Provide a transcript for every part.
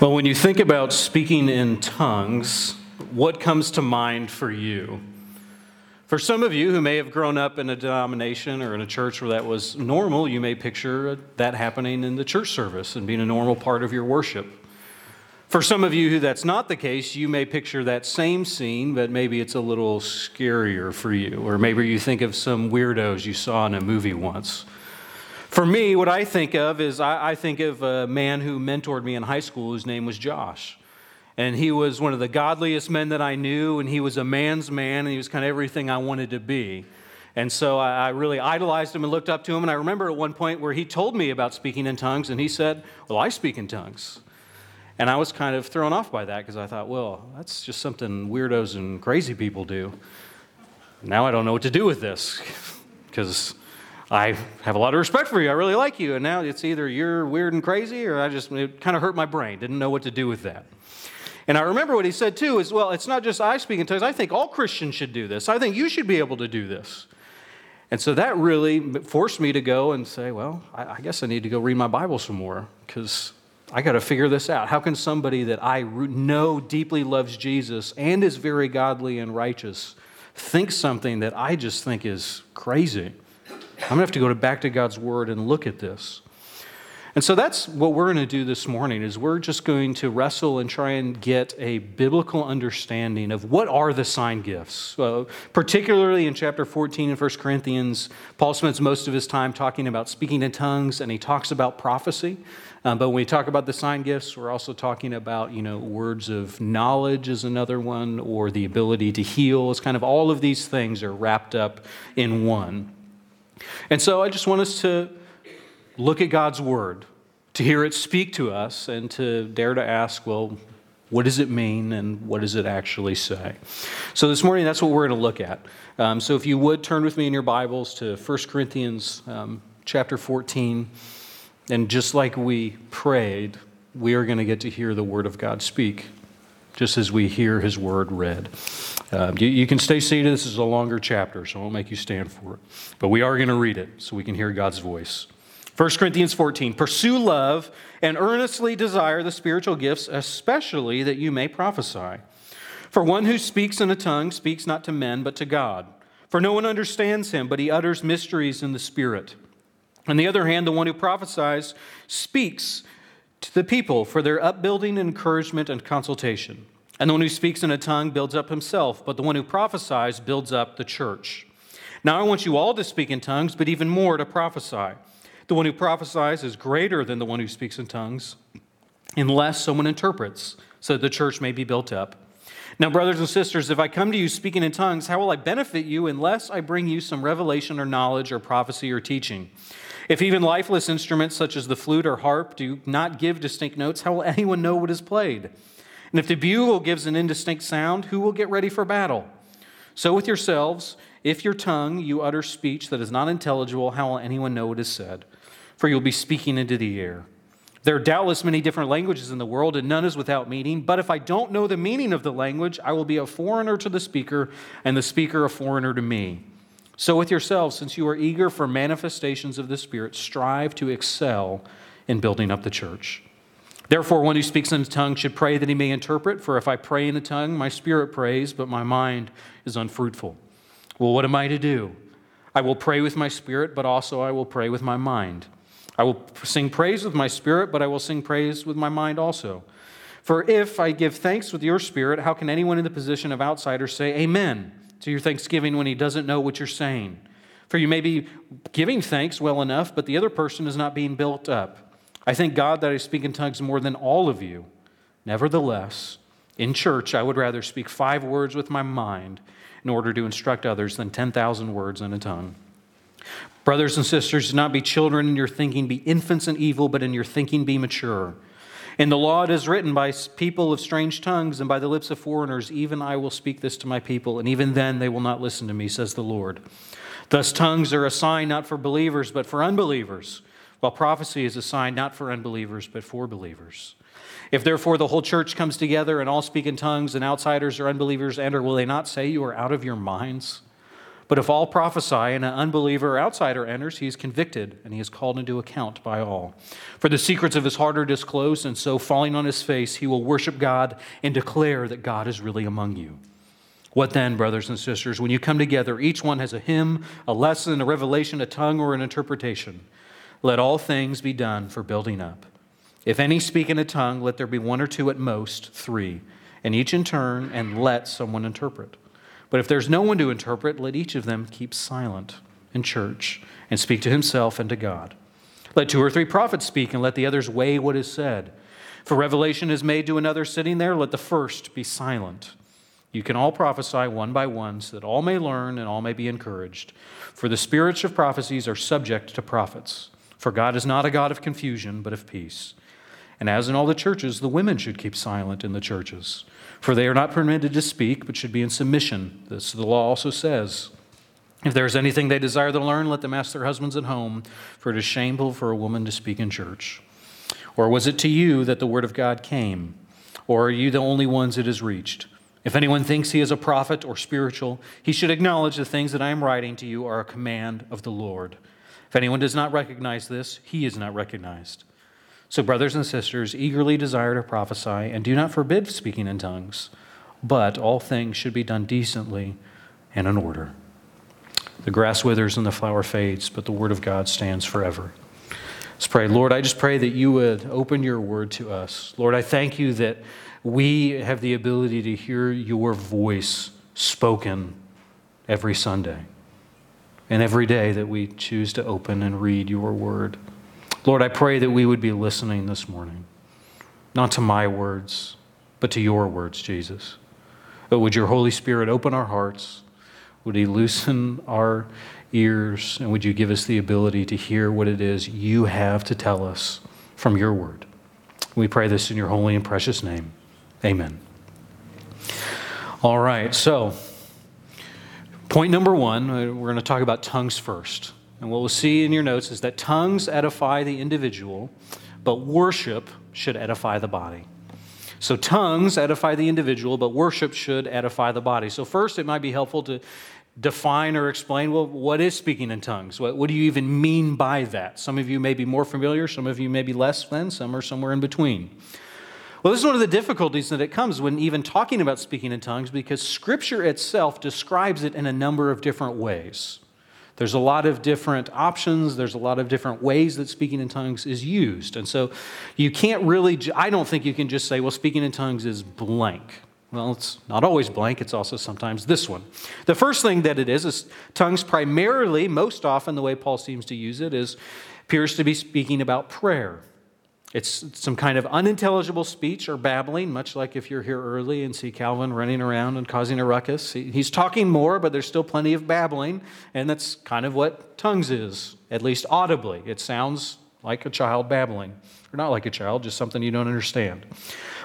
Well, when you think about speaking in tongues, what comes to mind for you? For some of you who may have grown up in a denomination or in a church where that was normal, you may picture that happening in the church service and being a normal part of your worship. For some of you who that's not the case, you may picture that same scene, but maybe it's a little scarier for you. Or maybe you think of some weirdos you saw in a movie once. For me, what I think of is I, I think of a man who mentored me in high school whose name was Josh. And he was one of the godliest men that I knew, and he was a man's man, and he was kind of everything I wanted to be. And so I really idolized him and looked up to him. And I remember at one point where he told me about speaking in tongues, and he said, Well, I speak in tongues. And I was kind of thrown off by that because I thought, well, that's just something weirdos and crazy people do. Now I don't know what to do with this because I have a lot of respect for you. I really like you. And now it's either you're weird and crazy or I just, it kind of hurt my brain. Didn't know what to do with that. And I remember what he said too is, well, it's not just I speak in tongues. I think all Christians should do this. I think you should be able to do this. And so that really forced me to go and say, well, I, guess I need to go read my Bible some more because I got to figure this out. How can somebody that I know deeply loves Jesus and is very godly and righteous think something that I just think is crazy? I'm going to have to go back to God's Word and look at this. And so that's what we're going to do this morning is we're just going to wrestle and try and get a biblical understanding of what are the sign gifts. Uh, particularly in chapter 14 in 1 Corinthians, Paul spends most of his time talking about speaking in tongues and he talks about prophecy. Um, but when we talk about the sign gifts, we're also talking about, you know, words of knowledge is another one, or the ability to heal. It's kind of all of these things are wrapped up in one. And so I just want us to look at God's word, to hear it speak to us, and to dare to ask, well, what does it mean and what does it actually say? So this morning, that's what we're going to look at. Um, so if you would turn with me in your Bibles to 1 Corinthians um, chapter 14. And just like we prayed, we are going to get to hear the Word of God speak, just as we hear His Word read. Uh, you, you, can stay seated. This is a longer chapter, so I won't make you stand for it. But we are going to read it so we can hear God's voice. 1 Corinthians 14 Pursue love and earnestly desire the spiritual gifts, especially that you may prophesy. For one who speaks in a tongue speaks not to men, but to God. For no one understands him, but he utters mysteries in the Spirit. On the other hand, the one who prophesies speaks to the people for their upbuilding, encouragement, and consultation. And the one who speaks in a tongue builds up himself, but the one who prophesies builds up the church. Now I want you all to speak in tongues, but even more to prophesy. The one who prophesies is greater than the one who speaks in tongues, unless someone interprets, so that the church may be built up. Now, brothers and sisters, if I come to you speaking in tongues, how will I benefit you unless I bring you some revelation or knowledge or prophecy or teaching? If even lifeless instruments such as the flute or harp do not give distinct notes, how will anyone know what is played? And if the bugle gives an indistinct sound, who will get ready for battle? So with yourselves, if your tongue you utter speech that is not intelligible, how will anyone know what is said? for you'll be speaking into the air. There are doubtless many different languages in the world, and none is without meaning. But if I don't know the meaning of the language, I will be a foreigner to the speaker, and the speaker a foreigner to me. So, with yourselves, since you are eager for manifestations of the Spirit, strive to excel in building up the church. Therefore, one who speaks in a tongue should pray that he may interpret. For if I pray in a tongue, my spirit prays, but my mind is unfruitful. Well, what am I to do? I will pray with my spirit, but also I will pray with my mind. I will sing praise with my spirit, but I will sing praise with my mind also. For if I give thanks with your spirit, how can anyone in the position of outsider say amen to your thanksgiving when he doesn't know what you're saying? For you may be giving thanks well enough, but the other person is not being built up. I thank God that I speak in tongues more than all of you. Nevertheless, in church, I would rather speak five words with my mind in order to instruct others than 10,000 words in a tongue. Brothers and sisters, do not be children in your thinking, be infants in evil, but in your thinking be mature. In the law it is written, by people of strange tongues and by the lips of foreigners, even I will speak this to my people, and even then they will not listen to me, says the Lord. Thus, tongues are a sign not for believers, but for unbelievers, while prophecy is a sign not for unbelievers, but for believers. If therefore the whole church comes together and all speak in tongues, and outsiders or unbelievers enter, will they not say you are out of your minds? But if all prophesy and an unbeliever or outsider enters, he is convicted and he is called into account by all. For the secrets of his heart are disclosed, and so falling on his face, he will worship God and declare that God is really among you. What then, brothers and sisters, when you come together, each one has a hymn, a lesson, a revelation, a tongue, or an interpretation? Let all things be done for building up. If any speak in a tongue, let there be one or two at most, three, and each in turn, and let someone interpret. But if there's no one to interpret, let each of them keep silent in church and speak to himself and to God. Let two or three prophets speak, and let the others weigh what is said. For revelation is made to another sitting there, let the first be silent. You can all prophesy one by one, so that all may learn and all may be encouraged. For the spirits of prophecies are subject to prophets. For God is not a God of confusion, but of peace. And as in all the churches, the women should keep silent in the churches for they are not permitted to speak, but should be in submission. This the law also says. If there is anything they desire to learn, let them ask their husbands at home, for it is shameful for a woman to speak in church. Or was it to you that the word of God came? Or are you the only ones it has reached? If anyone thinks he is a prophet or spiritual, he should acknowledge the things that I am writing to you are a command of the Lord. If anyone does not recognize this, he is not recognized. So, brothers and sisters, eagerly desire to prophesy, and do not forbid speaking in tongues, but all things should be done decently and in order. The grass withers and the flower fades, but the word of God stands forever. Let's pray. Lord, I just pray that you would open your word to us. Lord, I thank you that we have the ability to hear your voice spoken every Sunday and every day that we choose to open and read your word. Lord, I pray that we would be listening this morning, not to my words, but to your words, Jesus. But would your Holy Spirit open our hearts? Would he loosen our ears? And would you give us the ability to hear what it is you have to tell us from your word? We pray this in your holy and precious name. Amen. All right, so point number one, uh, we're going to talk about tongues first. And what we'll see in your notes is that tongues edify the individual, but worship should edify the body. So, tongues edify the individual, but worship should edify the body. So, first, it might be helpful to define or explain well, what is speaking in tongues? What, what do you even mean by that? Some of you may be more familiar, some of you may be less than, some are somewhere in between. Well, this is one of the difficulties that it comes when even talking about speaking in tongues because Scripture itself describes it in a number of different ways. There's a lot of different options, there's a lot of different ways that speaking in tongues is used. And so you can't really, I don't think you can just say, well, speaking in tongues is blank. Well, it's not always blank, it's also sometimes this one. The first thing that it is is tongues primarily, most often, the way Paul seems to use it, is appears to be speaking about prayer. It's some kind of unintelligible speech or babbling, much like if you're here early and see Calvin running around and causing a ruckus. He's talking more, but there's still plenty of babbling, and that's kind of what tongues is, at least audibly. It sounds like a child babbling, or not like a child, just something you don't understand.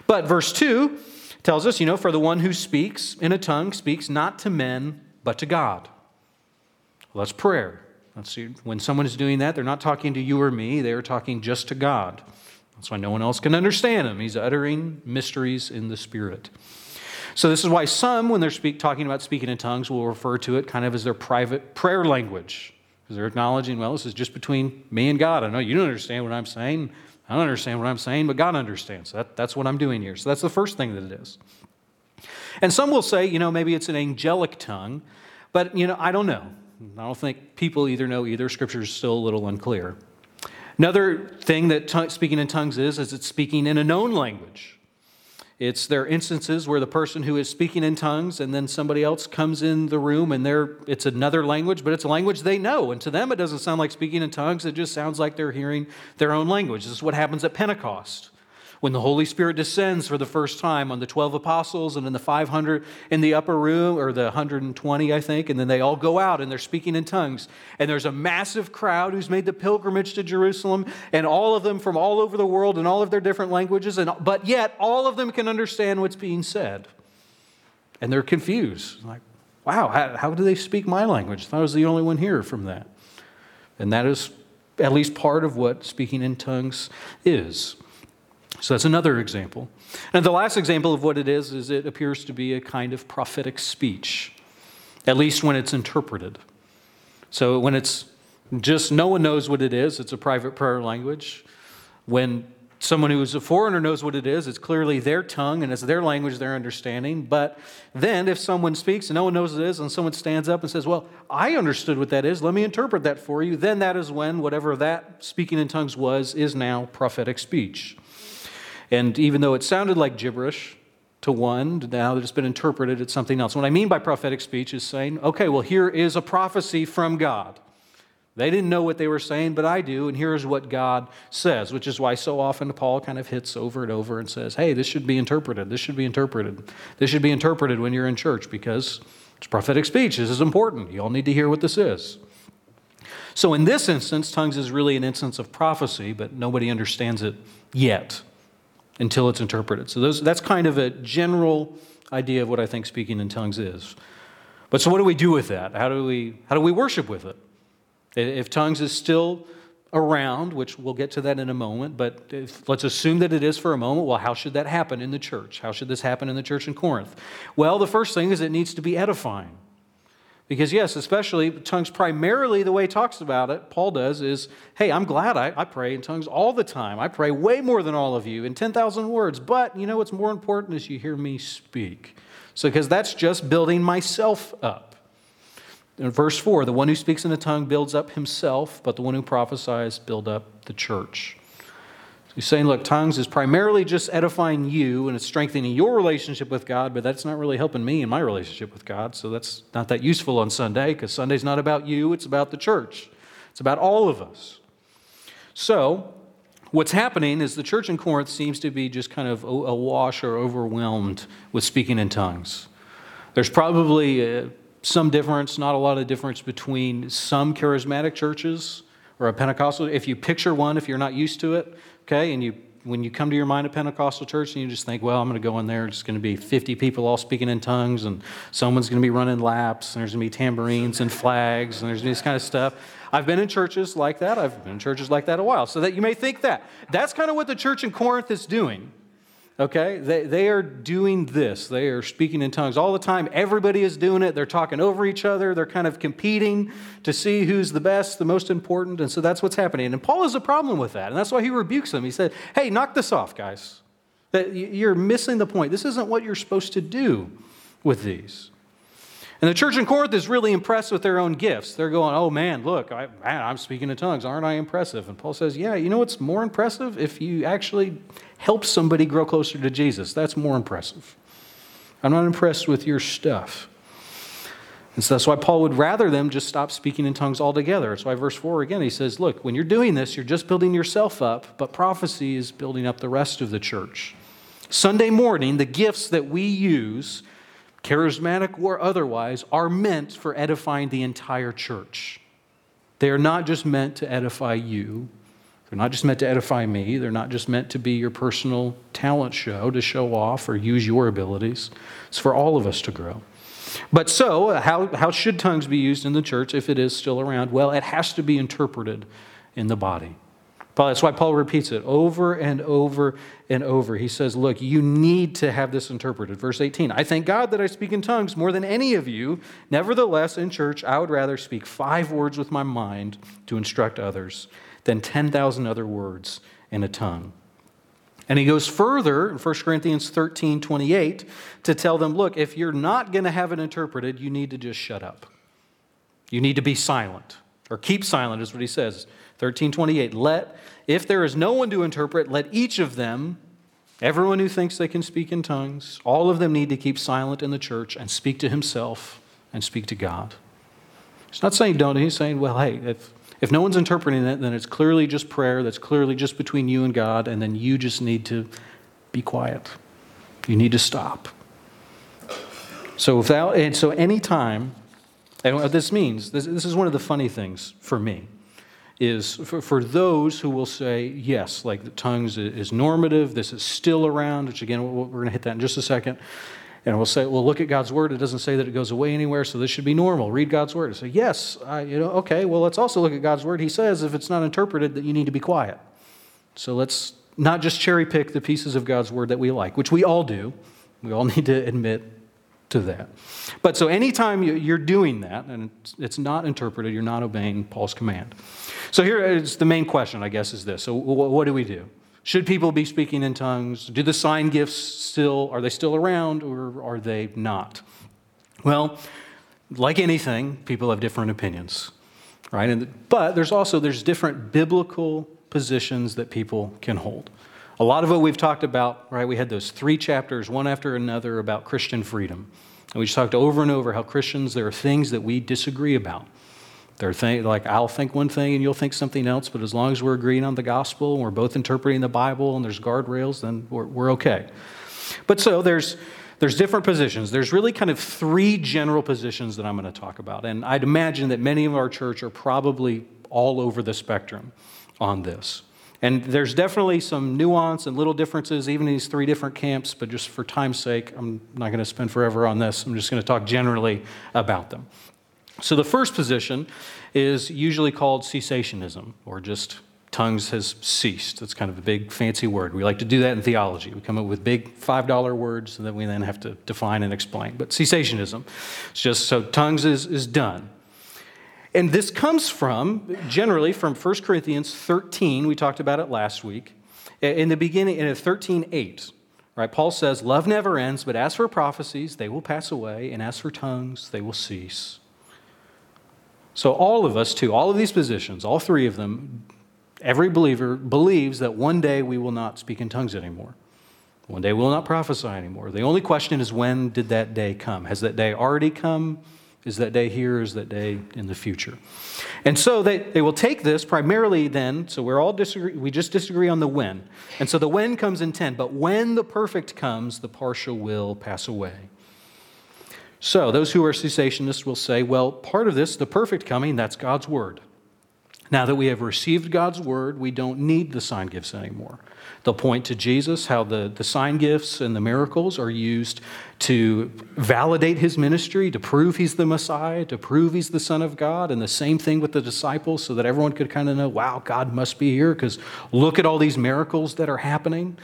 But verse 2 tells us, you know, for the one who speaks in a tongue speaks not to men, but to God. Well, that's prayer. See, when someone is doing that, they're not talking to you or me, they're talking just to God. That's why no one else can understand him. He's uttering mysteries in the Spirit. So, this is why some, when they're speak, talking about speaking in tongues, will refer to it kind of as their private prayer language. Because they're acknowledging, well, this is just between me and God. I know you don't understand what I'm saying. I don't understand what I'm saying, but God understands. That, that's what I'm doing here. So, that's the first thing that it is. And some will say, you know, maybe it's an angelic tongue, but, you know, I don't know. I don't think people either know either. Scripture is still a little unclear. Another thing that t- speaking in tongues is, is it's speaking in a known language. It's there are instances where the person who is speaking in tongues and then somebody else comes in the room and they're, it's another language, but it's a language they know. And to them, it doesn't sound like speaking in tongues. It just sounds like they're hearing their own language. This is what happens at Pentecost when the Holy Spirit descends for the first time on the 12 apostles and in the 500 in the upper room, or the 120, I think, and then they all go out and they're speaking in tongues. And there's a massive crowd who's made the pilgrimage to Jerusalem, and all of them from all over the world and all of their different languages, and, but yet all of them can understand what's being said. And they're confused. Like, wow, how, how do they speak my language? I was the only one here from that. And that is at least part of what speaking in tongues is. So that's another example. And the last example of what it is is it appears to be a kind of prophetic speech. at least when it's interpreted. So when it's just no one knows what it is, it's a private prayer language. When someone who is a foreigner knows what it is, it's clearly their tongue and it's their language, their understanding. But then if someone speaks and no one knows what it is, and someone stands up and says, Well, I understood what that is, let me interpret that for you, then that is when whatever that speaking in tongues was is now prophetic speech. And even though it sounded like gibberish, to one, now that it's been interpreted, it's something else. What I mean by prophetic speech is saying, okay, well, here is a prophecy from God. They didn't know what they were saying, but I do, and here's what God says, which is why so often Paul kind of hits over and over and says, hey, this should be interpreted. This should be interpreted. This should be interpreted when you're in church because it's prophetic speech. This is important. You all need to hear what this is. So in this instance, tongues is really an instance of prophecy, but nobody understands it yet until it's interpreted. So those, that's kind of a general idea of what I think speaking in tongues is. But so what do we do with that? How do we, how do we worship with it? If tongues is still around, which we'll get to that in a moment, but if, let's assume that it is for a moment. Well, how should that happen in the church? How should this happen in the church in Corinth? Well, the first thing is it needs to be edifying. Because, yes, especially tongues, primarily the way he talks about it, Paul does, is hey, I'm glad I, I pray in tongues all the time. I pray way more than all of you in 10,000 words. But, you know, what's more important is you hear me speak. So, because that's just building myself up. In verse 4, the one who speaks in a tongue builds up himself, but the one who prophesies build up the church. He's saying, look, tongues is primarily just edifying you and it's strengthening your relationship with God, but that's not really helping me in my relationship with God. So that's not that useful on Sunday because Sunday's not about you, it's about the church. It's about all of us. So, what's happening is the church in Corinth seems to be just kind of awash or overwhelmed with speaking in tongues. There's probably uh, some difference, not a lot of difference between some charismatic churches or a Pentecostal. If you picture one, if you're not used to it, okay, and you when you come to your mind a Pentecostal church and you just think, well, I'm going to go in there, it's going to be 50 people all speaking in tongues, and someone's going to be running laps, and there's going to be tambourines and flags, and there's this kind of stuff. I've been in churches like that. I've been in churches like that a while. So that you may think that. That's kind of what the church in Corinth is doing. Okay? They, they are doing this. They are speaking in tongues all the time. Everybody is doing it. They're talking over each other. They're kind of competing to see who's the best, the most important. And so that's what's happening. And Paul has a problem with that. And that's why he rebukes them. He said, Hey, knock this off, guys. That you're missing the point. This isn't what you're supposed to do with these. And the church in Corinth is really impressed with their own gifts. They're going, oh man, look, I, man, I'm speaking in tongues. Aren't I impressive? And Paul says, yeah, you know what's more impressive? If you actually help somebody grow closer to Jesus, that's more impressive. I'm not impressed with your stuff. And so that's why Paul would rather them just stop speaking in tongues altogether. That's why verse 4 again, he says, Look, when you're doing this, you're just building yourself up, but prophecy is building up the rest of the church. Sunday morning, the gifts that we use charismatic or otherwise, are meant for edifying the entire church. They are not just meant to edify you. They're not just meant to edify me. They're not just meant to be your personal talent show to show off or use your abilities. It's for all of us to grow. But so, how, how should tongues be used in the church if it is still around? Well, it has to be interpreted in the body. That's why Paul repeats it over and over and over. He says, Look, you need to have this interpreted. Verse 18 I thank God that I speak in tongues more than any of you. Nevertheless, in church, I would rather speak five words with my mind to instruct others than 10,000 other words in a tongue. And he goes further in 1 Corinthians 13 28 to tell them, Look, if you're not going to have it interpreted, you need to just shut up. You need to be silent, or keep silent, is what he says. 1328 let if there is no one to interpret let each of them everyone who thinks they can speak in tongues all of them need to keep silent in the church and speak to himself and speak to god. He's not saying don't he's saying well hey if if no one's interpreting it then it's clearly just prayer that's clearly just between you and god and then you just need to be quiet. You need to stop. So without and so anytime and what this means this, this is one of the funny things for me is for, for those who will say, yes, like the tongues is normative, this is still around, which again, we're going to hit that in just a second. And we'll say, well, look at God's word. It doesn't say that it goes away anywhere, so this should be normal. Read God's word. Say, yes, I, you know, okay, well, let's also look at God's word. He says if it's not interpreted, that you need to be quiet. So let's not just cherry pick the pieces of God's word that we like, which we all do. We all need to admit to that. But so anytime you're doing that, and it's not interpreted, you're not obeying Paul's command. So here is the main question, I guess, is this. So what do we do? Should people be speaking in tongues? Do the sign gifts still, are they still around or are they not? Well, like anything, people have different opinions, right? And, but there's also, there's different biblical positions that people can hold. A lot of what we've talked about, right? We had those three chapters, one after another, about Christian freedom. And we just talked over and over how Christians, there are things that we disagree about. There are things like I'll think one thing and you'll think something else, but as long as we're agreeing on the gospel and we're both interpreting the Bible and there's guardrails, then we're, we're okay. But so there's there's different positions. There's really kind of three general positions that I'm going to talk about. And I'd imagine that many of our church are probably all over the spectrum on this. And there's definitely some nuance and little differences, even in these three different camps, but just for time's sake, I'm not going to spend forever on this. I'm just going to talk generally about them. So the first position is usually called cessationism, or just tongues has ceased. That's kind of a big fancy word. We like to do that in theology. We come up with big $5 words that we then have to define and explain. But cessationism, it's just so tongues is, is done. And this comes from, generally, from 1 Corinthians 13. We talked about it last week. In the beginning, in 13 8, right, Paul says, Love never ends, but as for prophecies, they will pass away, and as for tongues, they will cease. So, all of us, too, all of these positions, all three of them, every believer believes that one day we will not speak in tongues anymore. One day we will not prophesy anymore. The only question is when did that day come? Has that day already come? Is that day here? Is that day in the future? And so they, they will take this primarily then, so we're all disagree, we just disagree on the when. And so the when comes in 10, but when the perfect comes, the partial will pass away. So those who are cessationists will say, well, part of this, the perfect coming, that's God's word. Now that we have received God's word, we don't need the sign gifts anymore. They'll point to Jesus, how the, the sign gifts and the miracles are used to validate his ministry, to prove he's the Messiah, to prove he's the Son of God, and the same thing with the disciples so that everyone could kind of know, wow, God must be here because look at all these miracles that are happening.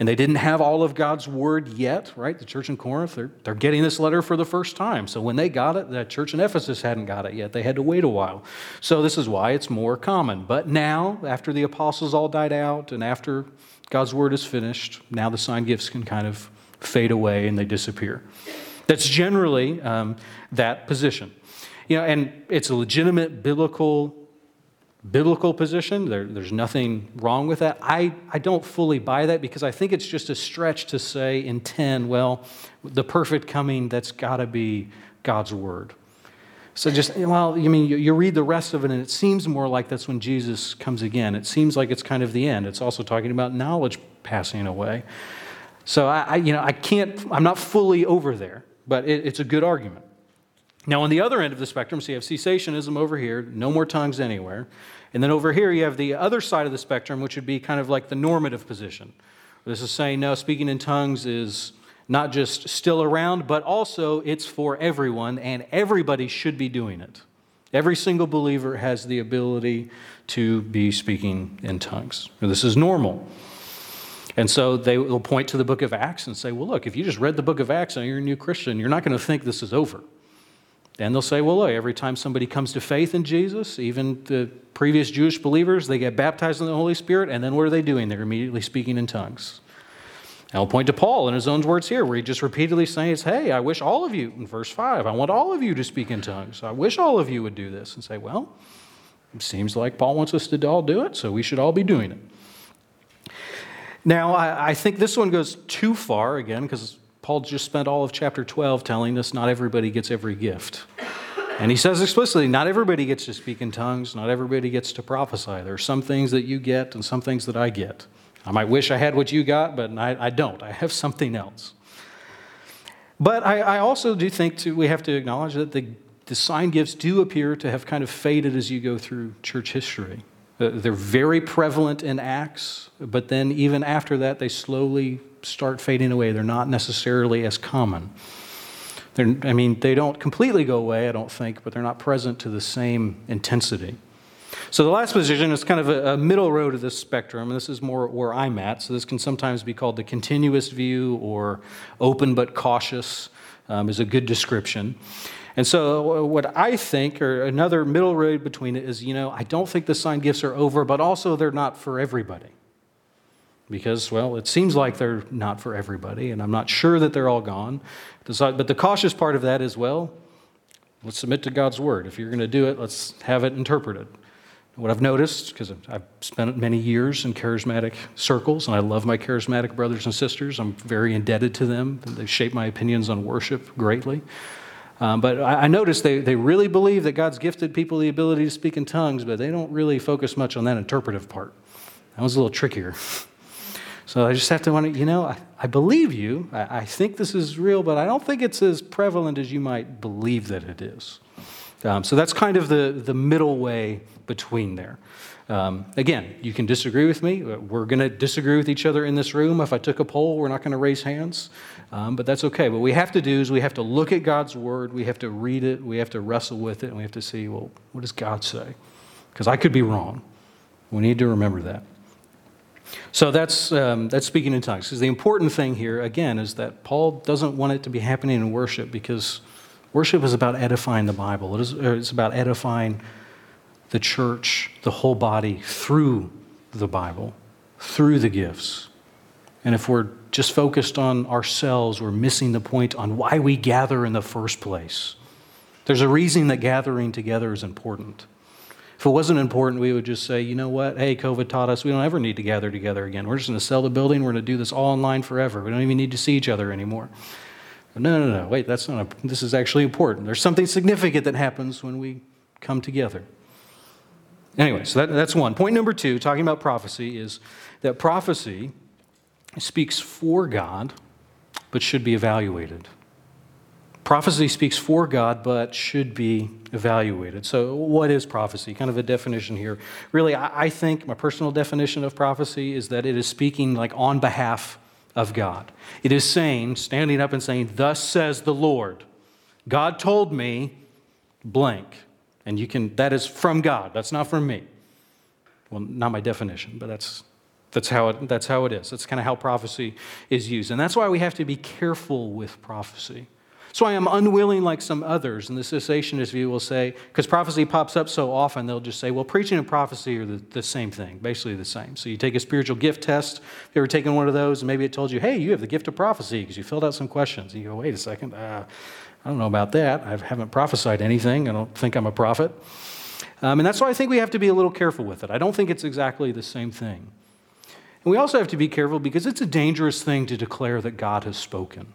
And they didn't have all of God's word yet, right? The church in Corinth, they're, they're getting this letter for the first time. So when they got it, the church in Ephesus hadn't got it yet. They had to wait a while. So this is why it's more common. But now, after the apostles all died out and after God's word is finished, now the sign gifts can kind of fade away and they disappear. That's generally um, that position. You know, and it's a legitimate biblical biblical position. There, there's nothing wrong with that. I, I don't fully buy that because I think it's just a stretch to say in 10, well, the perfect coming, that's got to be God's word. So just, well, you mean, you, you, read the rest of it and it seems more like that's when Jesus comes again. It seems like it's kind of the end. It's also talking about knowledge passing away. So I, I you know, I can't, I'm not fully over there, but it, it's a good argument. Now, on the other end of the spectrum, so you have cessationism over here, no more tongues anywhere. And then over here, you have the other side of the spectrum, which would be kind of like the normative position. This is saying, no, speaking in tongues is not just still around, but also it's for everyone, and everybody should be doing it. Every single believer has the ability to be speaking in tongues. This is normal. And so they will point to the book of Acts and say, well, look, if you just read the book of Acts and you're a new Christian, you're not going to think this is over. And they'll say, well, look, every time somebody comes to faith in Jesus, even the previous Jewish believers, they get baptized in the Holy Spirit, and then what are they doing? They're immediately speaking in tongues. I'll point to Paul in his own words here, where he just repeatedly says, Hey, I wish all of you, in verse 5, I want all of you to speak in tongues. I wish all of you would do this. And say, Well, it seems like Paul wants us to all do it, so we should all be doing it. Now, I, I think this one goes too far, again, because Paul just spent all of chapter 12 telling us not everybody gets every gift. And he says explicitly, not everybody gets to speak in tongues, not everybody gets to prophesy. There are some things that you get and some things that I get. I might wish I had what you got, but I, I don't. I have something else. But I, I also do think to, we have to acknowledge that the, the sign gifts do appear to have kind of faded as you go through church history. Uh, they're very prevalent in Acts, but then even after that, they slowly start fading away. They're not necessarily as common. They're, I mean, they don't completely go away, I don't think, but they're not present to the same intensity. So the last position is kind of a, a, middle road of this spectrum, and this is more where I'm at. So this can sometimes be called the continuous view or open but cautious. um, is a good description. And so, what I think, or another middle road between it, is you know, I don't think the sign gifts are over, but also they're not for everybody. Because, well, it seems like they're not for everybody, and I'm not sure that they're all gone. But the cautious part of that is, well, let's submit to God's word. If you're going to do it, let's have it interpreted. What I've noticed, because I've spent many years in charismatic circles, and I love my charismatic brothers and sisters, I'm very indebted to them. They've shaped my opinions on worship greatly. Um, but I, I noticed they, they really believe that God's gifted people the ability to speak in tongues, but they don't really focus much on that interpretive part. That was a little trickier. So I just have to to, you know, I, I believe you. I, I, think this is real, but I don't think it's as prevalent as you might believe that it is. Um, so that's kind of the, the middle way between there. Um, again, you can disagree with me. We're going to disagree with each other in this room. If I took a poll, we're not going to raise hands, um, but that's okay. What we have to do is we have to look at God's word, we have to read it, we have to wrestle with it, and we have to see, well, what does God say? Because I could be wrong. We need to remember that. So that's, um, that's speaking in tongues. Because the important thing here, again, is that Paul doesn't want it to be happening in worship because worship is about edifying the Bible, it is, it's about edifying the church, the whole body, through the Bible, through the gifts. And if we're just focused on ourselves, we're missing the point on why we gather in the first place. There's a reason that gathering together is important. If it wasn't important, we would just say, you know what? Hey, COVID taught us we don't ever need to gather together again. We're just going to sell the building. We're going to do this all online forever. We don't even need to see each other anymore. No, no, no. Wait, that's not. A, this is actually important. There's something significant that happens when we come together. Anyway, so that, that's one. Point number two, talking about prophecy, is that prophecy speaks for God, but should be evaluated. Prophecy speaks for God, but should be evaluated. So, what is prophecy? Kind of a definition here. Really, I think my personal definition of prophecy is that it is speaking like on behalf of God. It is saying, standing up and saying, Thus says the Lord. God told me blank. And you can, that is from God. That's not from me. Well, not my definition, but that's, that's, how, it, that's how it is. That's kind of how prophecy is used. And that's why we have to be careful with prophecy. So I am unwilling, like some others, and the cessationist view will say, because prophecy pops up so often, they'll just say, well, preaching and prophecy are the, the same thing, basically the same. So you take a spiritual gift test. If you ever taken one of those, and maybe it told you, hey, you have the gift of prophecy because you filled out some questions. And you go, wait a second, uh, I don't know about that. I haven't prophesied anything. I don't think I'm a prophet. Um, and that's why I think we have to be a little careful with it. I don't think it's exactly the same thing. And we also have to be careful because it's a dangerous thing to declare that God has spoken.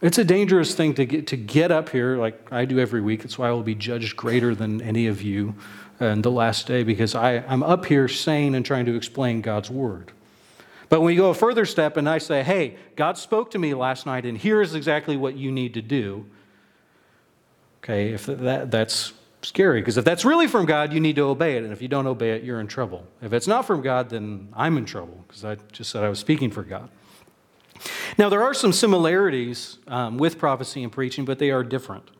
It's a dangerous thing to get, to get up here like I do every week. That's why I will be judged greater than any of you uh, in the last day because I, I'm up here saying and trying to explain God's word. But when you go a further step and I say, hey, God spoke to me last night and here's exactly what you need to do, okay, if that, that's scary because if that's really from God, you need to obey it. And if you don't obey it, you're in trouble. If it's not from God, then I'm in trouble because I just said I was speaking for God. Now, there are some similarities um, with prophecy and preaching, but they are different.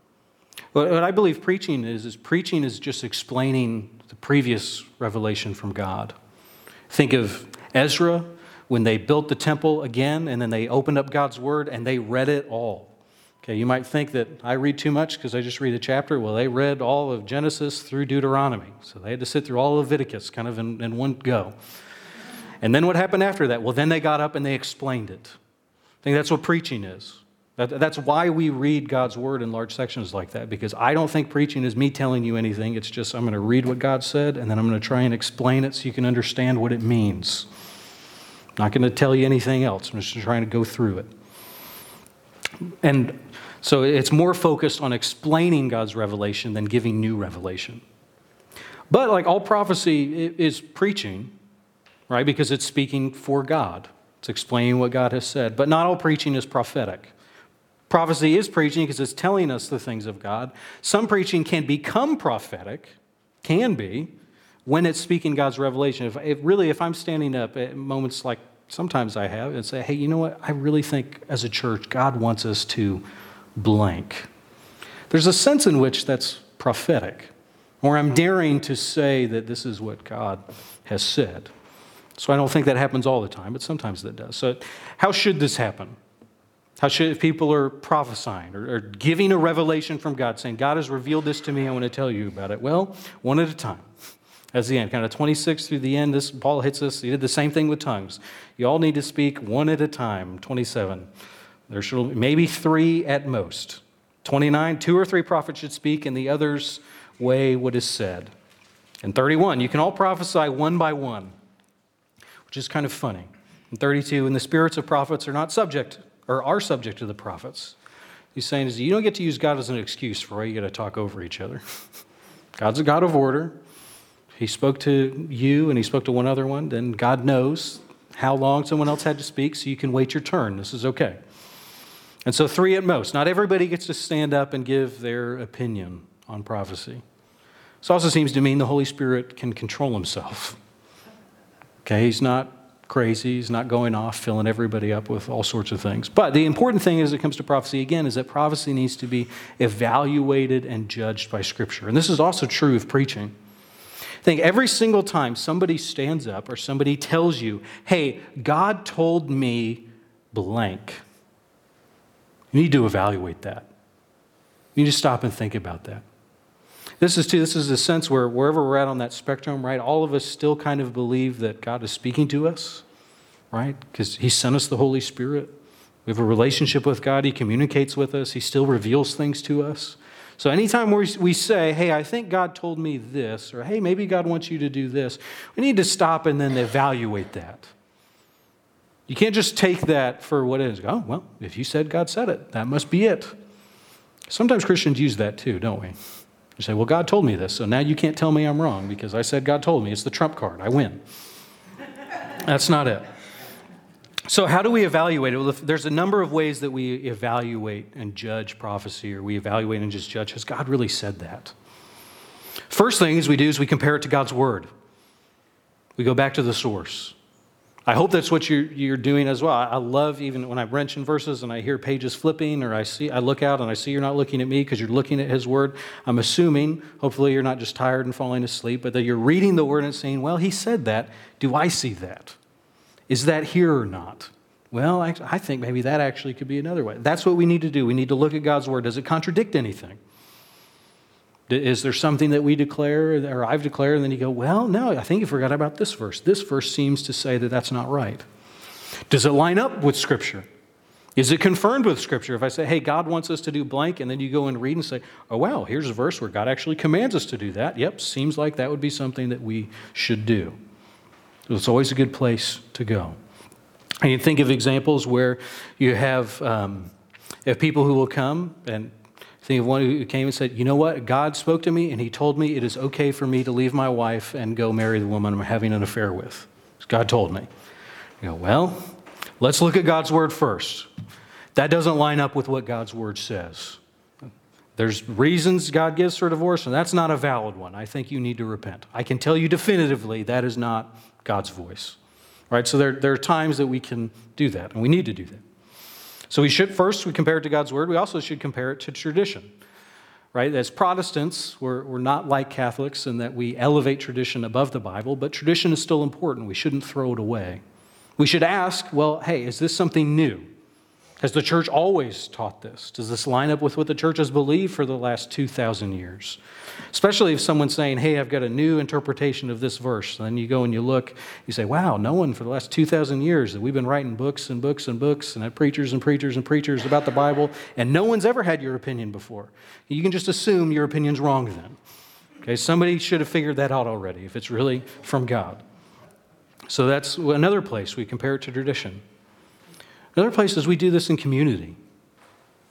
What, what I believe preaching is, is preaching is just explaining the previous revelation from God. Think of Ezra when they built the temple again and then they opened up God's word and they read it all. Okay, you might think that I read too much because I just read a chapter. Well, they read all of Genesis through Deuteronomy. So they had to sit through all of Leviticus kind of in, in one go. And then what happened after that? Well, then they got up and they explained it. Think that's what preaching is. that's why we read God's word in large sections like that, because I don't think preaching is me telling you anything. It's just I'm going to read what God said, and then I'm going to try and explain it so you can understand what it means. I'm not going to tell you anything else. I'm just trying to go through it. And so it's more focused on explaining God's revelation than giving new revelation. But like all prophecy is preaching, right? Because it's speaking for God. It's explaining what God has said. But not all preaching is prophetic. Prophecy is preaching because it's telling us the things of God. Some preaching can become prophetic, can be, when it's speaking God's revelation. If, if really, if I'm standing up at moments like sometimes I have and say, hey, you know what? I really think as a church, God wants us to blank. There's a sense in which that's prophetic, or I'm daring to say that this is what God has said. So I don't think that happens all the time, but sometimes that does. So, how should this happen? How should if people are prophesying or, or giving a revelation from God, saying, God has revealed this to me, I want to tell you about it? Well, one at a time. That's the end. Kind of 26 through the end, this Paul hits us. He did the same thing with tongues. You all need to speak one at a time. 27. There should maybe three at most. 29, two or three prophets should speak, and the others weigh what is said. And 31, you can all prophesy one by one, which is kind of funny. And 32, and the spirits of prophets are not subject, or are subject to the prophets. He's saying is you don't get to use God as an excuse for why you got to talk over each other. God's a God of order. He spoke to you and he spoke to one other one, then God knows how long someone else had to speak, so you can wait your turn. This is okay. And so, three at most. Not everybody gets to stand up and give their opinion on prophecy. This also seems to mean the Holy Spirit can control himself. Okay, he's not crazy, he's not going off filling everybody up with all sorts of things. But the important thing as it comes to prophecy, again, is that prophecy needs to be evaluated and judged by Scripture. And this is also true of preaching. I think every single time somebody stands up or somebody tells you, hey, God told me blank, you need to evaluate that. You need to stop and think about that. This is too, this is a sense where wherever we're at on that spectrum, right, all of us still kind of believe that God is speaking to us, right? Because He sent us the Holy Spirit. We have a relationship with God. He communicates with us. He still reveals things to us. So anytime we, we say, hey, I think God told me this, or hey, maybe God wants you to do this, we need to stop and then evaluate that. You can't just take that for what it is. Oh, well, if you said God said it, that must be it. Sometimes Christians use that too, don't we? You say, well, God told me this, so now you can't tell me I'm wrong because I said God told me. It's the trump card. I win. That's not it. So, how do we evaluate it? Well, there's a number of ways that we evaluate and judge prophecy, or we evaluate and just judge. Has God really said that? First thing is we do is we compare it to God's word. We go back to the source. I hope that's what you're, you're doing as well. I love even when I wrench in verses and I hear pages flipping or I see I look out and I see you're not looking at me because you're looking at his word. I'm assuming, hopefully you're not just tired and falling asleep, but that you're reading the word and saying, well, he said that. Do I see that? Is that here or not? Well, I think maybe that actually could be another way. That's what we need to do. We need to look at God's word. Does it contradict anything? Is there something that we declare or I've declared, and then you go, well, no, I think you forgot about this verse. This verse seems to say that that's not right. Does it line up with Scripture? Is it confirmed with Scripture? If I say, hey, God wants us to do blank, and then you go and read and say, oh, wow, here's a verse where God actually commands us to do that. Yep, seems like that would be something that we should do. So it's always a good place to go. And you think of examples where you have, um, have people who will come and Think of one who came and said, You know what? God spoke to me and he told me it is okay for me to leave my wife and go marry the woman I'm having an affair with. God told me. You go, Well, let's look at God's word first. That doesn't line up with what God's word says. There's reasons God gives for divorce, and that's not a valid one. I think you need to repent. I can tell you definitively that is not God's voice. Right? So there, there are times that we can do that, and we need to do that. So we should first we compare it to God's word. We also should compare it to tradition. Right? As Protestants, we're, we're not like Catholics in that we elevate tradition above the Bible, but tradition is still important. We shouldn't throw it away. We should ask, well, hey, is this something new? Has the church always taught this? Does this line up with what the church has believed for the last 2,000 years? Especially if someone's saying, hey, I've got a new interpretation of this verse. And then you go and you look, you say, wow, no one for the last 2,000 years that we've been writing books and books and books and had preachers and preachers and preachers about the Bible, and no one's ever had your opinion before. You can just assume your opinion's wrong then. Okay, somebody should have figured that out already if it's really from God. So that's another place we compare it to tradition. Another place is we do this in community.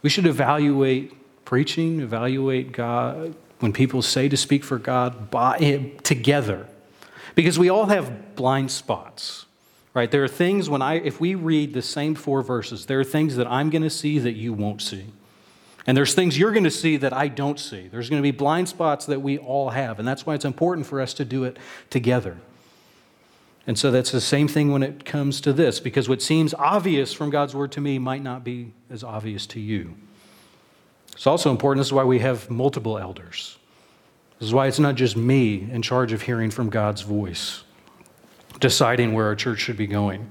We should evaluate preaching, evaluate God, when people say to speak for God by, together. Because we all have blind spots, right? There are things when I, if we read the same four verses, there are things that I'm going to see that you won't see. And there's things you're going to see that I don't see. There's going to be blind spots that we all have. And that's why it's important for us to do it together. And so that's the same thing when it comes to this, because what seems obvious from God's word to me might not be as obvious to you. It's also important, this is why we have multiple elders. This is why it's not just me in charge of hearing from God's voice, deciding where our church should be going.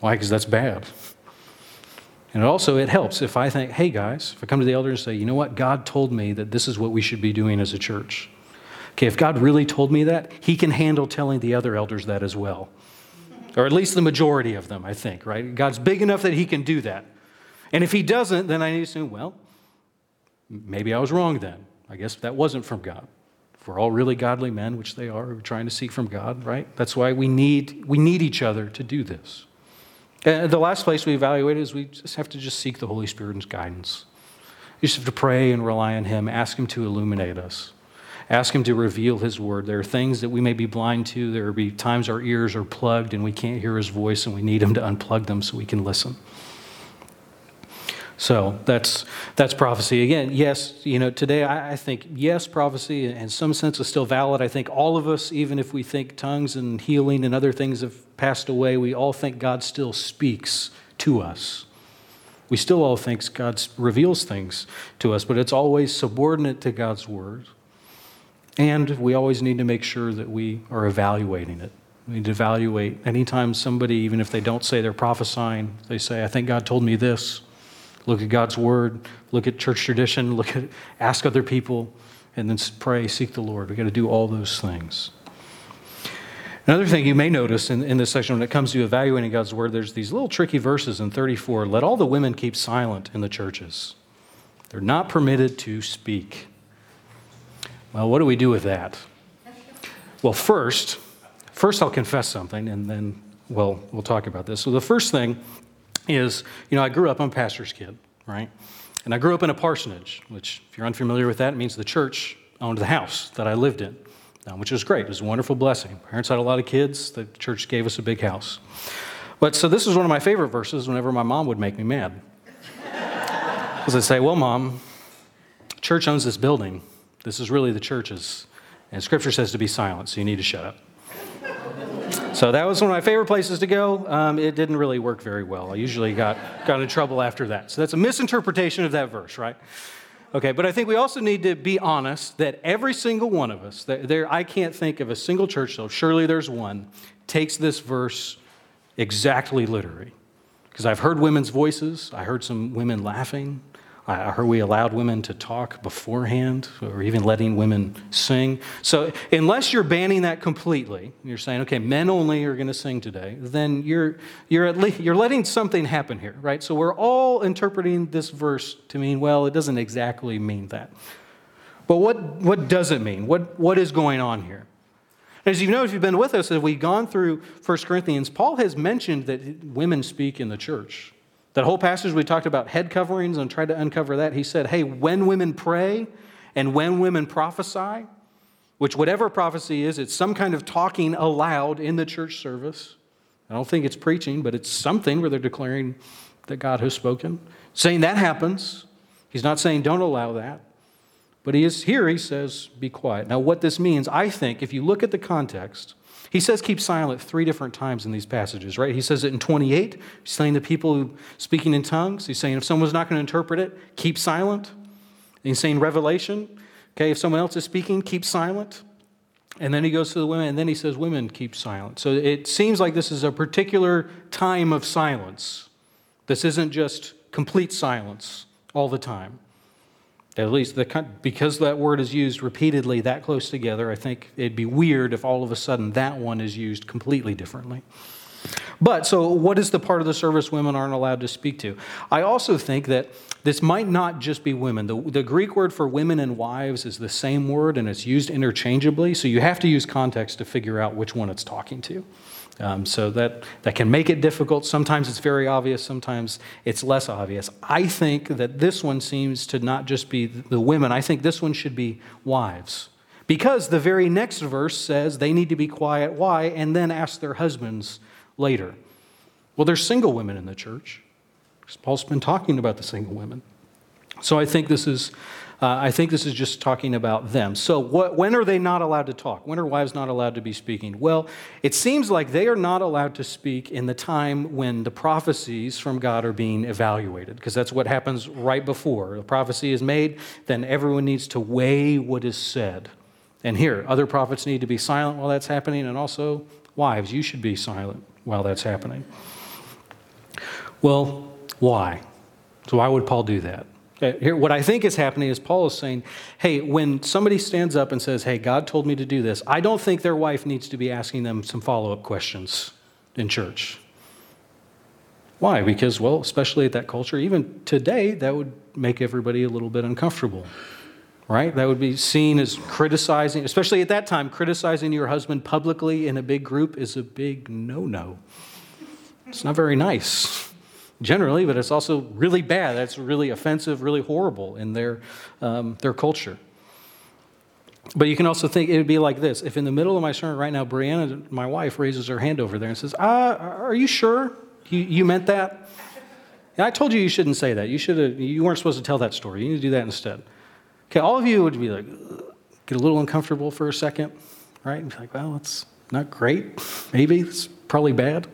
Why? Because that's bad. And also, it helps if I think, hey guys, if I come to the elders and say, you know what, God told me that this is what we should be doing as a church. Okay, if God really told me that, He can handle telling the other elders that as well. Or at least the majority of them, I think, right? God's big enough that He can do that. And if He doesn't, then I need to say, well, maybe I was wrong then. I guess that wasn't from God. If we're all really godly men, which they are, we're trying to seek from God, right? That's why we need, we need each other to do this. And the last place we evaluate is we just have to just seek the Holy Spirit's guidance. You just have to pray and rely on Him, ask Him to illuminate us, ask Him to reveal His word. There are things that we may be blind to, there will be times our ears are plugged and we can't hear His voice, and we need Him to unplug them so we can listen. So that's that's prophecy. Again, yes, you know, today I, I, think yes, prophecy in some sense is still valid. I think all of us, even if we think tongues and healing and other things have passed away, we all think God still speaks to us. We still all think God reveals things to us, but it's always subordinate to God's word. And we always need to make sure that we are evaluating it. We need to evaluate anytime somebody, even if they don't say they're prophesying, they say, I think God told me this look at God's word, look at church tradition, look at ask other people, and then pray, seek the Lord. We've got to do all those things. Another thing you may notice in, in this section when it comes to evaluating God's word, there's these little tricky verses in 34. Let all the women keep silent in the churches. They're not permitted to speak. Well, what do we do with that? Well, first, first I'll confess something, and then well, we'll talk about this. So the first thing is, you know, I grew up, I'm a pastor's kid, right? And I grew up in a parsonage, which, if you're unfamiliar with that, means the church owned the house that I lived in, um, which was great. It was a wonderful blessing. Parents had a lot of kids, the church gave us a big house. But so this was one of my favorite verses whenever my mom would make me mad. Because I'd say, Well, mom, church owns this building. This is really the church's. And scripture says to be silent, so you need to shut up. So that was one of my favorite places to go. Um, it didn't really work very well. I usually got, got in trouble after that. So that's a misinterpretation of that verse, right? Okay, but I think we also need to be honest that every single one of us, there, I can't think of a single church, though surely there's one, takes this verse exactly literally. Because I've heard women's voices, I heard some women laughing, I heard we allowed women to talk beforehand or even letting women sing. So, unless you're banning that completely, you're saying, okay, men only are going to sing today, then you're, you're, at least, you're letting something happen here, right? So, we're all interpreting this verse to mean, well, it doesn't exactly mean that. But what, what does it mean? What, what is going on here? As you know, if you've been with us, as we've gone through 1 Corinthians, Paul has mentioned that women speak in the church. That whole passage we talked about head coverings and tried to uncover that. He said, hey, when women pray and when women prophesy, which whatever prophecy is, it's some kind of talking aloud in the church service. I don't think it's preaching, but it's something where they're declaring that God has spoken. Saying that happens. He's not saying don't allow that. But he is here, he says, be quiet. Now, what this means, I think, if you look at the context, he says keep silent three different times in these passages, right? He says it in 28. He's saying to people speaking in tongues. He's saying if someone's not going to interpret it, keep silent. And he's saying Revelation, okay, if someone else is speaking, keep silent. And then he goes to the women, and then he says, Women, keep silent. So it seems like this is a particular time of silence. This isn't just complete silence all the time. At least the, because that word is used repeatedly that close together, I think it'd be weird if all of a sudden that one is used completely differently. But so, what is the part of the service women aren't allowed to speak to? I also think that this might not just be women. The, the, Greek word for women and wives is the same word and it's used interchangeably, so you have to use context to figure out which one it's talking to. Um, so that, that can make it difficult. Sometimes it's very obvious, sometimes it's less obvious. I think that this one seems to not just be the women, I think this one should be wives. Because the very next verse says they need to be quiet. Why? And then ask their husbands later. Well, there's single women in the church. Paul's been talking about the single women. So I think this is uh, I think this is just talking about them. So, what, when are they not allowed to talk? When are wives not allowed to be speaking? Well, it seems like they are not allowed to speak in the time when the prophecies from God are being evaluated, because that's what happens right before. The prophecy is made, then everyone needs to weigh what is said. And here, other prophets need to be silent while that's happening, and also, wives, you should be silent while that's happening. Well, why? So why would Paul do that? Uh, here, what I think is happening is Paul is saying, hey, when somebody stands up and says, hey, God told me to do this, I don't think their wife needs to be asking them some follow up questions in church. Why? Because, well, especially at that culture, even today, that would make everybody a little bit uncomfortable, right? That would be seen as criticizing, especially at that time, criticizing your husband publicly in a big group is a big no no. It's not very nice generally, but it's also really bad. That's really offensive, really horrible in their, um, their culture. But you can also think it would be like this. If in the middle of my sermon right now, Brianna, my wife, raises her hand over there and says, uh, Are you sure you, you meant that? And I told you you shouldn't say that. You, should you weren't supposed to tell that story. You need to do that instead. Okay, all of you would be like, get a little uncomfortable for a second, right? And be like, Well, it's not great. Maybe. It's probably bad.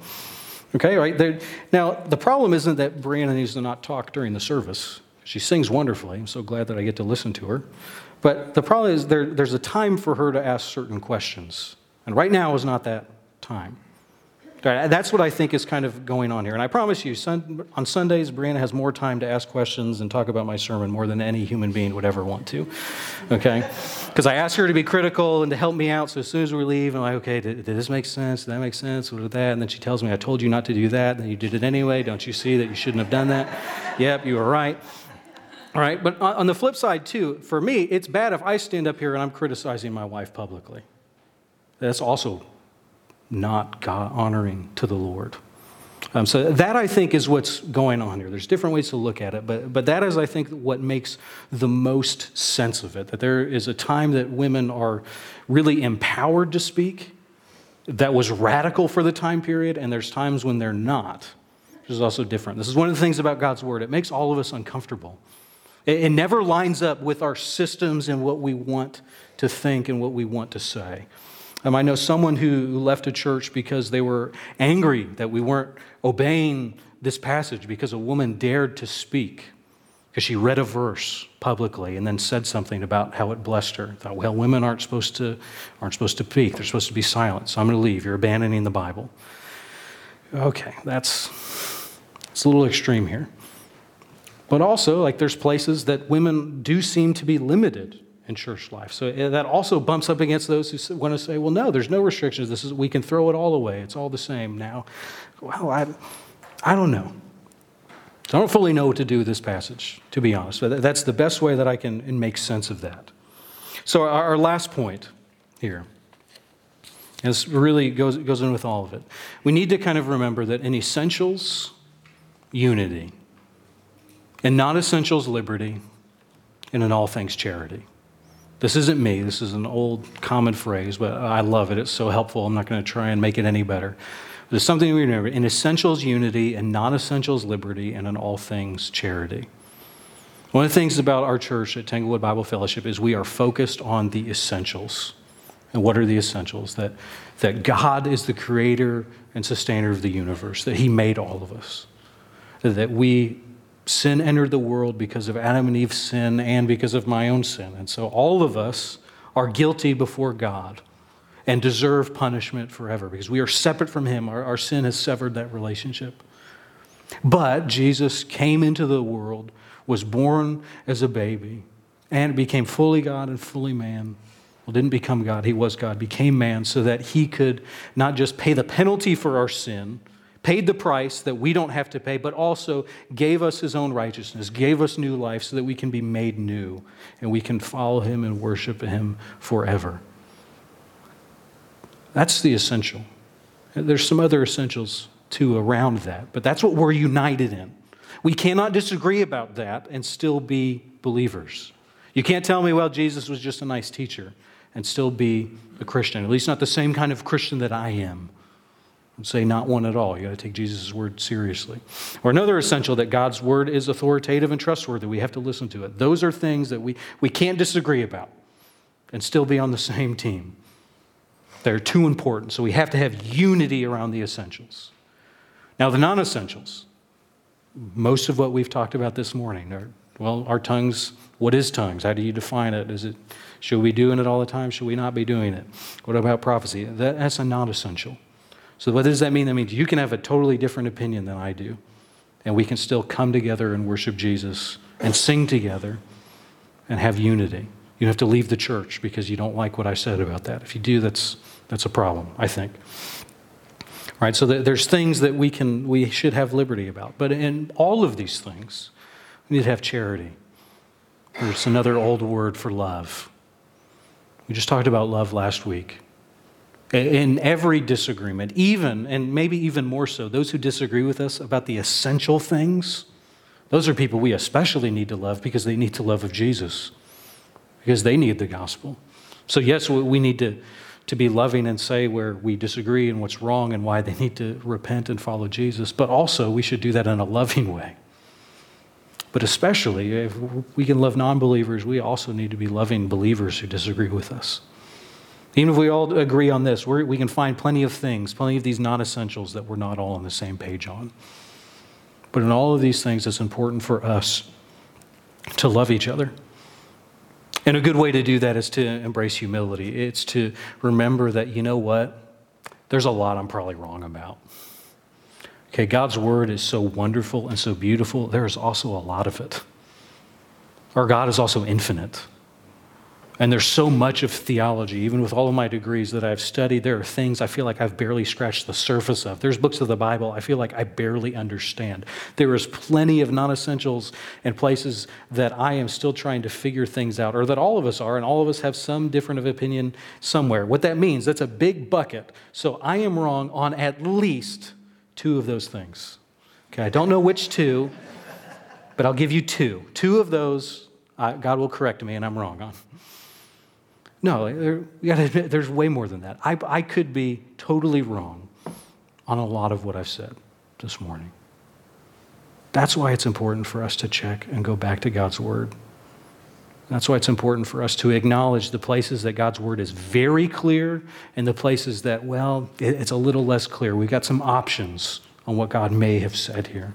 Okay, right? There, now, the problem isn't that Brianna needs to not talk during the service. She sings wonderfully. I'm so glad that I get to listen to her. But the problem is there, there's a time for her to ask certain questions. And right now is not that time. That's what I think is kind of going on here. And I promise you, on Sundays, Brianna has more time to ask questions and talk about my sermon more than any human being would ever want to. Okay? Because I ask her to be critical and to help me out. So as soon as we leave, I'm like, okay, did, did this make sense? Did that make sense? What did that? And then she tells me, I told you not to do that. And you did it anyway. Don't you see that you shouldn't have done that? yep, you were right. All right, but on the flip side, too, for me, it's bad if I stand up here and I'm criticizing my wife publicly. That's also not God honoring to the Lord. Um, so that I think is what's going on here. There's different ways to look at it, but, but that is, I think, what makes the most sense of it. That there is a time that women are really empowered to speak, that was radical for the time period, and there's times when they're not, which is also different. This is one of the things about God's word. It makes all of us uncomfortable. It, it never lines up with our systems and what we want to think and what we want to say. Um, I know someone who left a church because they were angry that we weren't obeying this passage because a woman dared to speak because she read a verse publicly and then said something about how it blessed her. Thought, well, women aren't supposed to aren't supposed to speak. They're supposed to be silent. So I'm going to leave. You're abandoning the Bible. Okay, that's it's a little extreme here. But also, like there's places that women do seem to be limited in church life. So that also bumps up against those who want to say, well, no, there's no restrictions. This is, we can throw it all away. It's all the same now. Well, I, I don't know. So I don't fully know what to do with this passage, to be honest. But that's the best way that I can make sense of that. So our, last point here. This really goes, goes in with all of it. We need to kind of remember that in essentials, unity. In non essentials, liberty. And in all things, charity. This isn't me. This is an old common phrase, but I love it. It's so helpful. I'm not going to try and make it any better. But There's something we remember. In essentials, unity. In non essentials, liberty. And in all things, charity. One of the things about our church at Tanglewood Bible Fellowship is we are focused on the essentials. And what are the essentials? That, that God is the creator and sustainer of the universe, that He made all of us, that we sin entered the world because of Adam and Eve's sin and because of my own sin. And so all of us are guilty before God and deserve punishment forever because we are separate from Him. Our, our sin has severed that relationship. But Jesus came into the world, was born as a baby, and became fully God and fully man. Well, didn't become God, He was God, became man so that He could not just pay the penalty for our sin paid the price that we don't have to pay, but also gave us his own righteousness, gave us new life so that we can be made new and we can follow him and worship him forever. That's the essential. There's some other essentials too around that, but that's what we're united in. We cannot disagree about that and still be believers. You can't tell me, well, Jesus was just a nice teacher and still be a Christian, at least not the same kind of Christian that I am and say not one at all. You got to take Jesus' word seriously. Or another essential that God's word is authoritative and trustworthy. We have to listen to it. Those are things that we, we can't disagree about and still be on the same team. They're too important. So we have to have unity around the essentials. Now, the non essentials, most of what we've talked about this morning are, well, our tongues, what is tongues? How do you define it? Is it, should we be doing it all the time? Should we not be doing it? What about prophecy? That, that's a non essential. So, what does that mean? That means you can have a totally different opinion than I do. and we can still come together and worship Jesus and sing together and have unity. You have to leave the church because you don't like what I said about that. If you do, that's, that's a problem, I think. Right? So there's things that we can we should have liberty about. But in all of these things, we need to have charity. There's another old word for love. We just talked about love last week. In every disagreement, even, and maybe even more so, those who disagree with us about the essential things, those are people we especially need to love because they need to love of Jesus, because they need the gospel. So, yes, we need to, to be loving and say where we disagree and what's wrong and why they need to repent and follow Jesus, but also we should do that in a loving way. But especially if we can love non believers, we also need to be loving believers who disagree with us. Even if we all agree on this, we can find plenty of things, plenty of these non essentials that we're not all on the same page on. But in all of these things, it's important for us to love each other. And a good way to do that is to embrace humility. It's to remember that, you know what? There's a lot I'm probably wrong about. Okay, God's word is so wonderful and so beautiful. There is also a lot of it. Our God is also infinite. And there's so much of theology, even with all of my degrees that I've studied, there are things I feel like I've barely scratched the surface of. There's books of the Bible I feel like I barely understand. There is plenty of non essentials and places that I am still trying to figure things out, or that all of us are, and all of us have some different of opinion somewhere. What that means, that's a big bucket. So I am wrong on at least two of those things. Okay, I don't know which two, but I'll give you two. Two of those, uh, God will correct me, and I'm wrong on. No, there, gotta admit, there's way more than that. I, I could be totally wrong on a lot of what I've said this morning. That's why it's important for us to check and go back to God's Word. That's why it's important for us to acknowledge the places that God's Word is very clear and the places that, well, it's a little less clear. We've got some options on what God may have said here.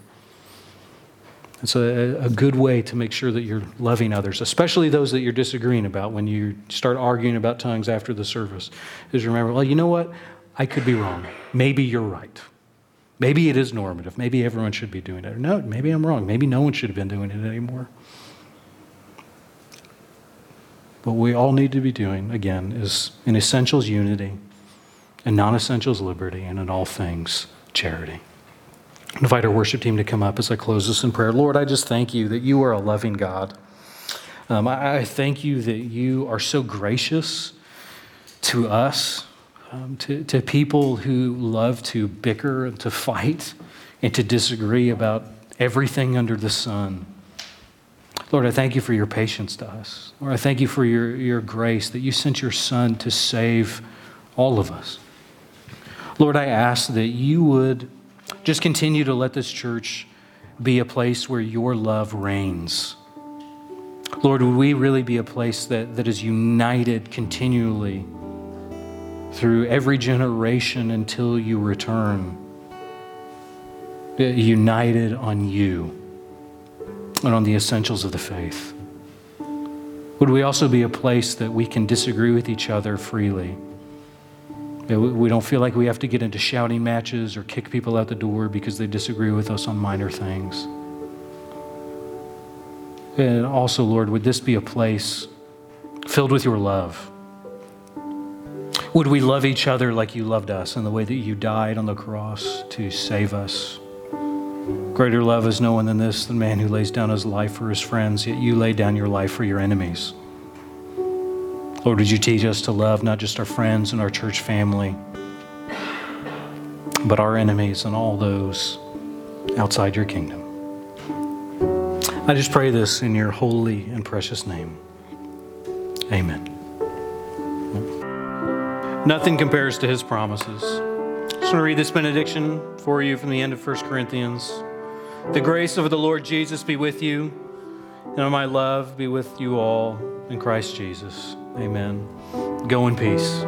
It's a, a good way to make sure that you're loving others, especially those that you're disagreeing about when you start arguing about tongues after the service. Is remember, well, you know what? I could be wrong. Maybe you're right. Maybe it is normative. Maybe everyone should be doing it. No, maybe I'm wrong. Maybe no one should have been doing it anymore. What we all need to be doing, again, is in essentials, unity, in non essentials, liberty, and in all things, charity invite our worship team to come up as I close this in prayer. Lord, I just thank you that you are a loving God. Um, I, I, thank you that you are so gracious to us, um, to, to people who love to bicker and to fight and to disagree about everything under the sun. Lord, I thank you for your patience to us. Lord, I thank you for your, your grace that you sent your Son to save all of us. Lord, I ask that you would just continue to let this church be a place where your love reigns. Lord, would we really be a place that, that is united continually through every generation until you return? Uh, united on you and on the essentials of the faith. Would we also be a place that we can disagree with each other freely? We don't feel like we have to get into shouting matches or kick people out the door because they disagree with us on minor things. And also, Lord, would this be a place filled with your love? Would we love each other like you loved us in the way that you died on the cross to save us? Greater love is no one than this, the man who lays down his life for his friends, yet you lay down your life for your enemies. Lord, would you teach us to love not just our friends and our church family, but our enemies and all those outside your kingdom. I just pray this in your holy and precious name. Amen. Nothing compares to his promises. Just want to read this benediction for you from the end of 1 Corinthians. The grace of the Lord Jesus be with you, and my love be with you all in Christ Jesus. Amen. Go in peace.